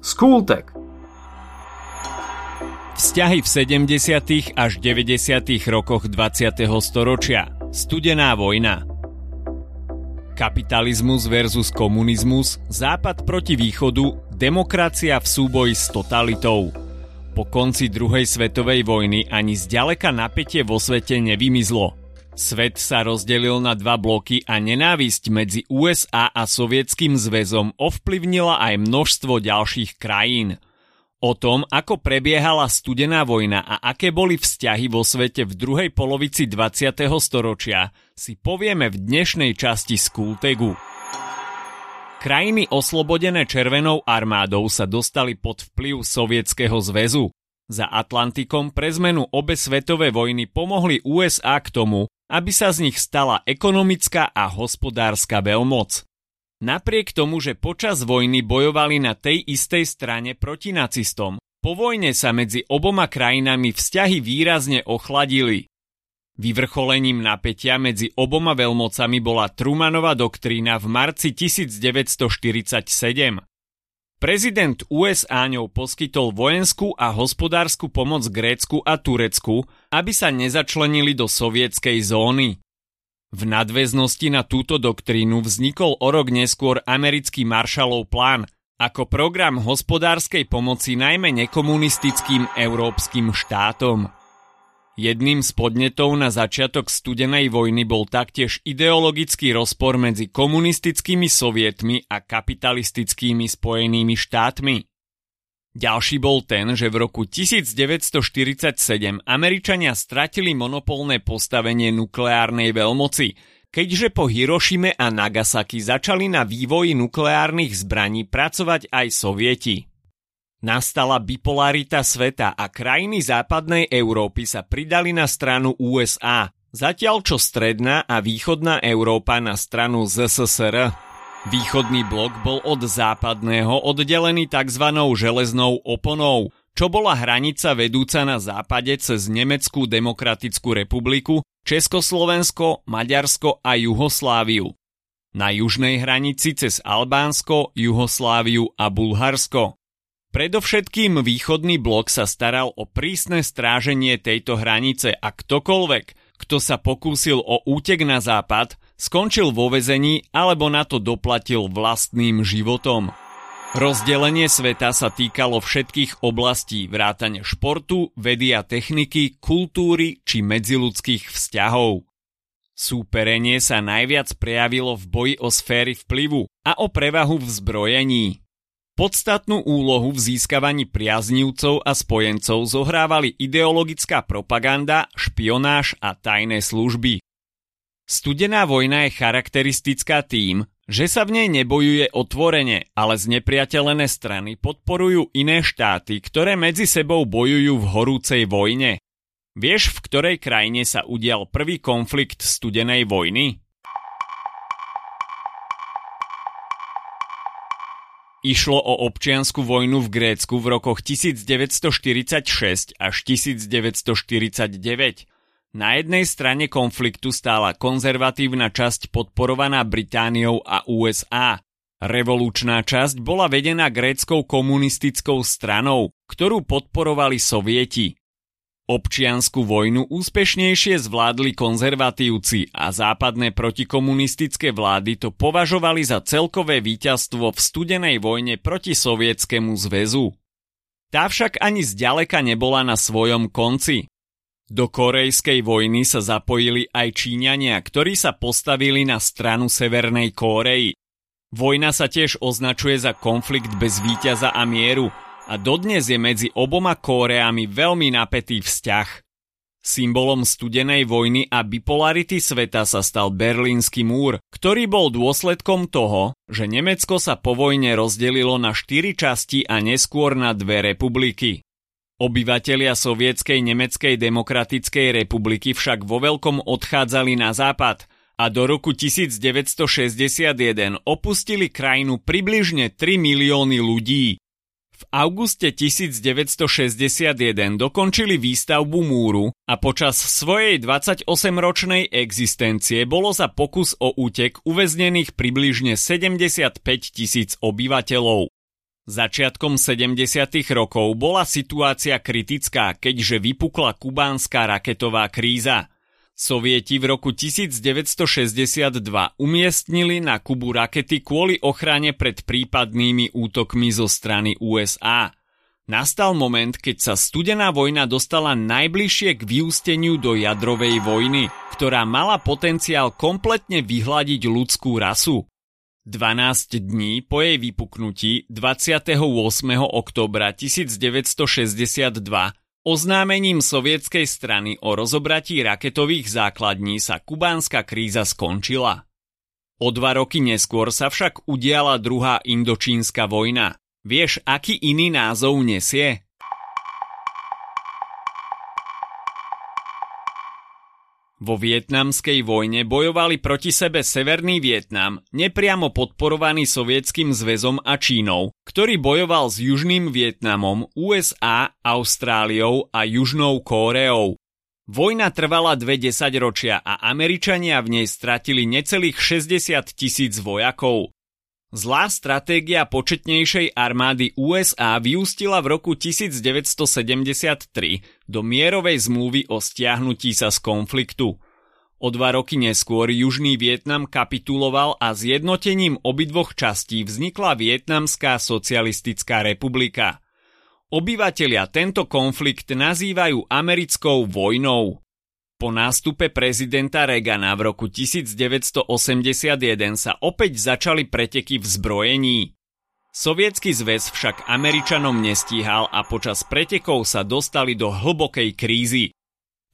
Skultek. Vzťahy v 70. až 90. rokoch 20. storočia. Studená vojna. Kapitalizmus versus komunizmus, západ proti východu, demokracia v súboji s totalitou. Po konci druhej svetovej vojny ani zďaleka napätie vo svete nevymizlo. Svet sa rozdelil na dva bloky a nenávisť medzi USA a Sovietským zväzom ovplyvnila aj množstvo ďalších krajín. O tom, ako prebiehala studená vojna a aké boli vzťahy vo svete v druhej polovici 20. storočia, si povieme v dnešnej časti Skultegu. Krajiny oslobodené Červenou armádou sa dostali pod vplyv Sovietskeho zväzu. Za Atlantikom pre zmenu obe svetové vojny pomohli USA k tomu, aby sa z nich stala ekonomická a hospodárska veľmoc. Napriek tomu, že počas vojny bojovali na tej istej strane proti nacistom, po vojne sa medzi oboma krajinami vzťahy výrazne ochladili. Vyvrcholením napätia medzi oboma veľmocami bola Trumanova doktrína v marci 1947. Prezident USA ňou poskytol vojenskú a hospodárskú pomoc Grécku a Turecku, aby sa nezačlenili do sovietskej zóny. V nadväznosti na túto doktrínu vznikol o rok neskôr americký Marshallov plán ako program hospodárskej pomoci najmä nekomunistickým európskym štátom. Jedným z podnetov na začiatok studenej vojny bol taktiež ideologický rozpor medzi komunistickými sovietmi a kapitalistickými spojenými štátmi. Ďalší bol ten, že v roku 1947 Američania stratili monopolné postavenie nukleárnej veľmoci, keďže po Hirošime a Nagasaki začali na vývoji nukleárnych zbraní pracovať aj sovieti. Nastala bipolarita sveta a krajiny západnej Európy sa pridali na stranu USA, zatiaľ čo stredná a východná Európa na stranu ZSSR. Východný blok bol od západného oddelený tzv. železnou oponou, čo bola hranica vedúca na západe cez Nemeckú demokratickú republiku, Československo, Maďarsko a Juhosláviu. Na južnej hranici cez Albánsko, Juhosláviu a Bulharsko. Predovšetkým východný blok sa staral o prísne stráženie tejto hranice a ktokoľvek, kto sa pokúsil o útek na západ, skončil vo vezení alebo na to doplatil vlastným životom. Rozdelenie sveta sa týkalo všetkých oblastí vrátane športu, vedy a techniky, kultúry či medziludských vzťahov. Súperenie sa najviac prejavilo v boji o sféry vplyvu a o prevahu v zbrojení. Podstatnú úlohu v získavaní priaznívcov a spojencov zohrávali ideologická propaganda, špionáž a tajné služby. Studená vojna je charakteristická tým, že sa v nej nebojuje otvorene, ale z nepriateľené strany podporujú iné štáty, ktoré medzi sebou bojujú v horúcej vojne. Vieš, v ktorej krajine sa udial prvý konflikt studenej vojny? Išlo o občiansku vojnu v Grécku v rokoch 1946 až 1949. Na jednej strane konfliktu stála konzervatívna časť podporovaná Britániou a USA. Revolučná časť bola vedená gréckou komunistickou stranou, ktorú podporovali sovieti. Občiansku vojnu úspešnejšie zvládli konzervatívci a západné protikomunistické vlády to považovali za celkové víťazstvo v studenej vojne proti Sovietskému zväzu. Tá však ani zďaleka nebola na svojom konci. Do korejskej vojny sa zapojili aj Číňania, ktorí sa postavili na stranu Severnej Kórei. Vojna sa tiež označuje za konflikt bez víťaza a mieru, a dodnes je medzi oboma Kóreami veľmi napätý vzťah. Symbolom studenej vojny a bipolarity sveta sa stal Berlínsky múr, ktorý bol dôsledkom toho, že Nemecko sa po vojne rozdelilo na štyri časti a neskôr na dve republiky. Obyvatelia Sovietskej Nemeckej demokratickej republiky však vo veľkom odchádzali na západ a do roku 1961 opustili krajinu približne 3 milióny ľudí. V auguste 1961 dokončili výstavbu múru a počas svojej 28-ročnej existencie bolo za pokus o útek uväznených približne 75 tisíc obyvateľov. Začiatkom 70. rokov bola situácia kritická, keďže vypukla kubánska raketová kríza. Sovieti v roku 1962 umiestnili na Kubu rakety kvôli ochrane pred prípadnými útokmi zo strany USA. Nastal moment, keď sa studená vojna dostala najbližšie k vyústeniu do jadrovej vojny, ktorá mala potenciál kompletne vyhľadiť ľudskú rasu. 12 dní po jej vypuknutí 28. oktobra 1962 oznámením sovietskej strany o rozobratí raketových základní sa kubánska kríza skončila. O dva roky neskôr sa však udiala druhá indočínska vojna. Vieš, aký iný názov nesie? Vo vietnamskej vojne bojovali proti sebe Severný Vietnam, nepriamo podporovaný Sovietským zväzom a Čínou, ktorý bojoval s Južným Vietnamom, USA, Austráliou a Južnou Kóreou. Vojna trvala dve desaťročia a Američania v nej stratili necelých 60 tisíc vojakov. Zlá stratégia početnejšej armády USA vyústila v roku 1973 do mierovej zmluvy o stiahnutí sa z konfliktu. O dva roky neskôr Južný Vietnam kapituloval a zjednotením obidvoch častí vznikla Vietnamská socialistická republika. Obyvatelia tento konflikt nazývajú americkou vojnou. Po nástupe prezidenta Reagana v roku 1981 sa opäť začali preteky v zbrojení. Sovietský zväz však Američanom nestíhal a počas pretekov sa dostali do hlbokej krízy.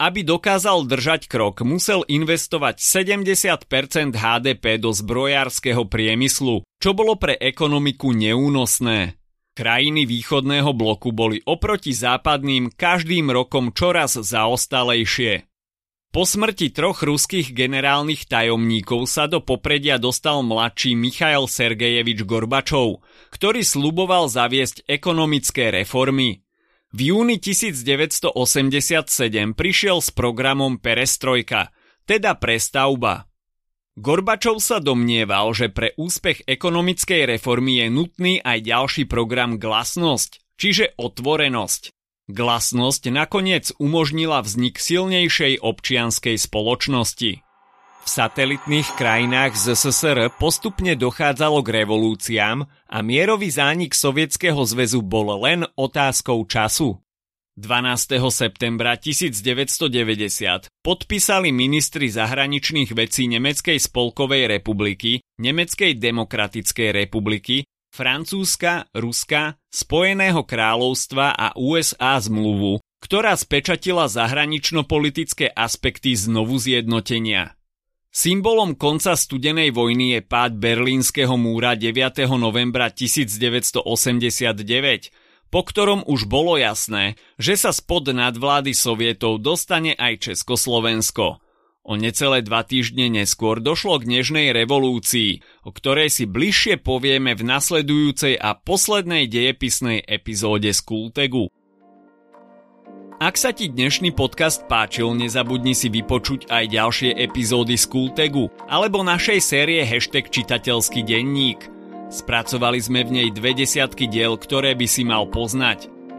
Aby dokázal držať krok, musel investovať 70% HDP do zbrojárskeho priemyslu, čo bolo pre ekonomiku neúnosné. Krajiny východného bloku boli oproti západným každým rokom čoraz zaostalejšie. Po smrti troch ruských generálnych tajomníkov sa do popredia dostal mladší Michail Sergejevič Gorbačov, ktorý sluboval zaviesť ekonomické reformy. V júni 1987 prišiel s programom Perestrojka, teda prestavba. Gorbačov sa domnieval, že pre úspech ekonomickej reformy je nutný aj ďalší program Glasnosť, čiže otvorenosť. Glasnosť nakoniec umožnila vznik silnejšej občianskej spoločnosti. V satelitných krajinách ZSSR postupne dochádzalo k revolúciám a mierový zánik Sovietskeho zväzu bol len otázkou času. 12. septembra 1990 podpísali ministri zahraničných vecí Nemeckej spolkovej republiky, Nemeckej demokratickej republiky Francúzska, Ruska, Spojeného kráľovstva a USA zmluvu, ktorá spečatila zahranično-politické aspekty znovu zjednotenia. Symbolom konca studenej vojny je pád Berlínskeho múra 9. novembra 1989, po ktorom už bolo jasné, že sa spod nadvlády sovietov dostane aj Československo – O necelé dva týždne neskôr došlo k Nežnej revolúcii, o ktorej si bližšie povieme v nasledujúcej a poslednej dejepisnej epizóde z Kultegu. Ak sa ti dnešný podcast páčil, nezabudni si vypočuť aj ďalšie epizódy z Kultegu alebo našej série hashtag čitateľský denník. Spracovali sme v nej dve desiatky diel, ktoré by si mal poznať –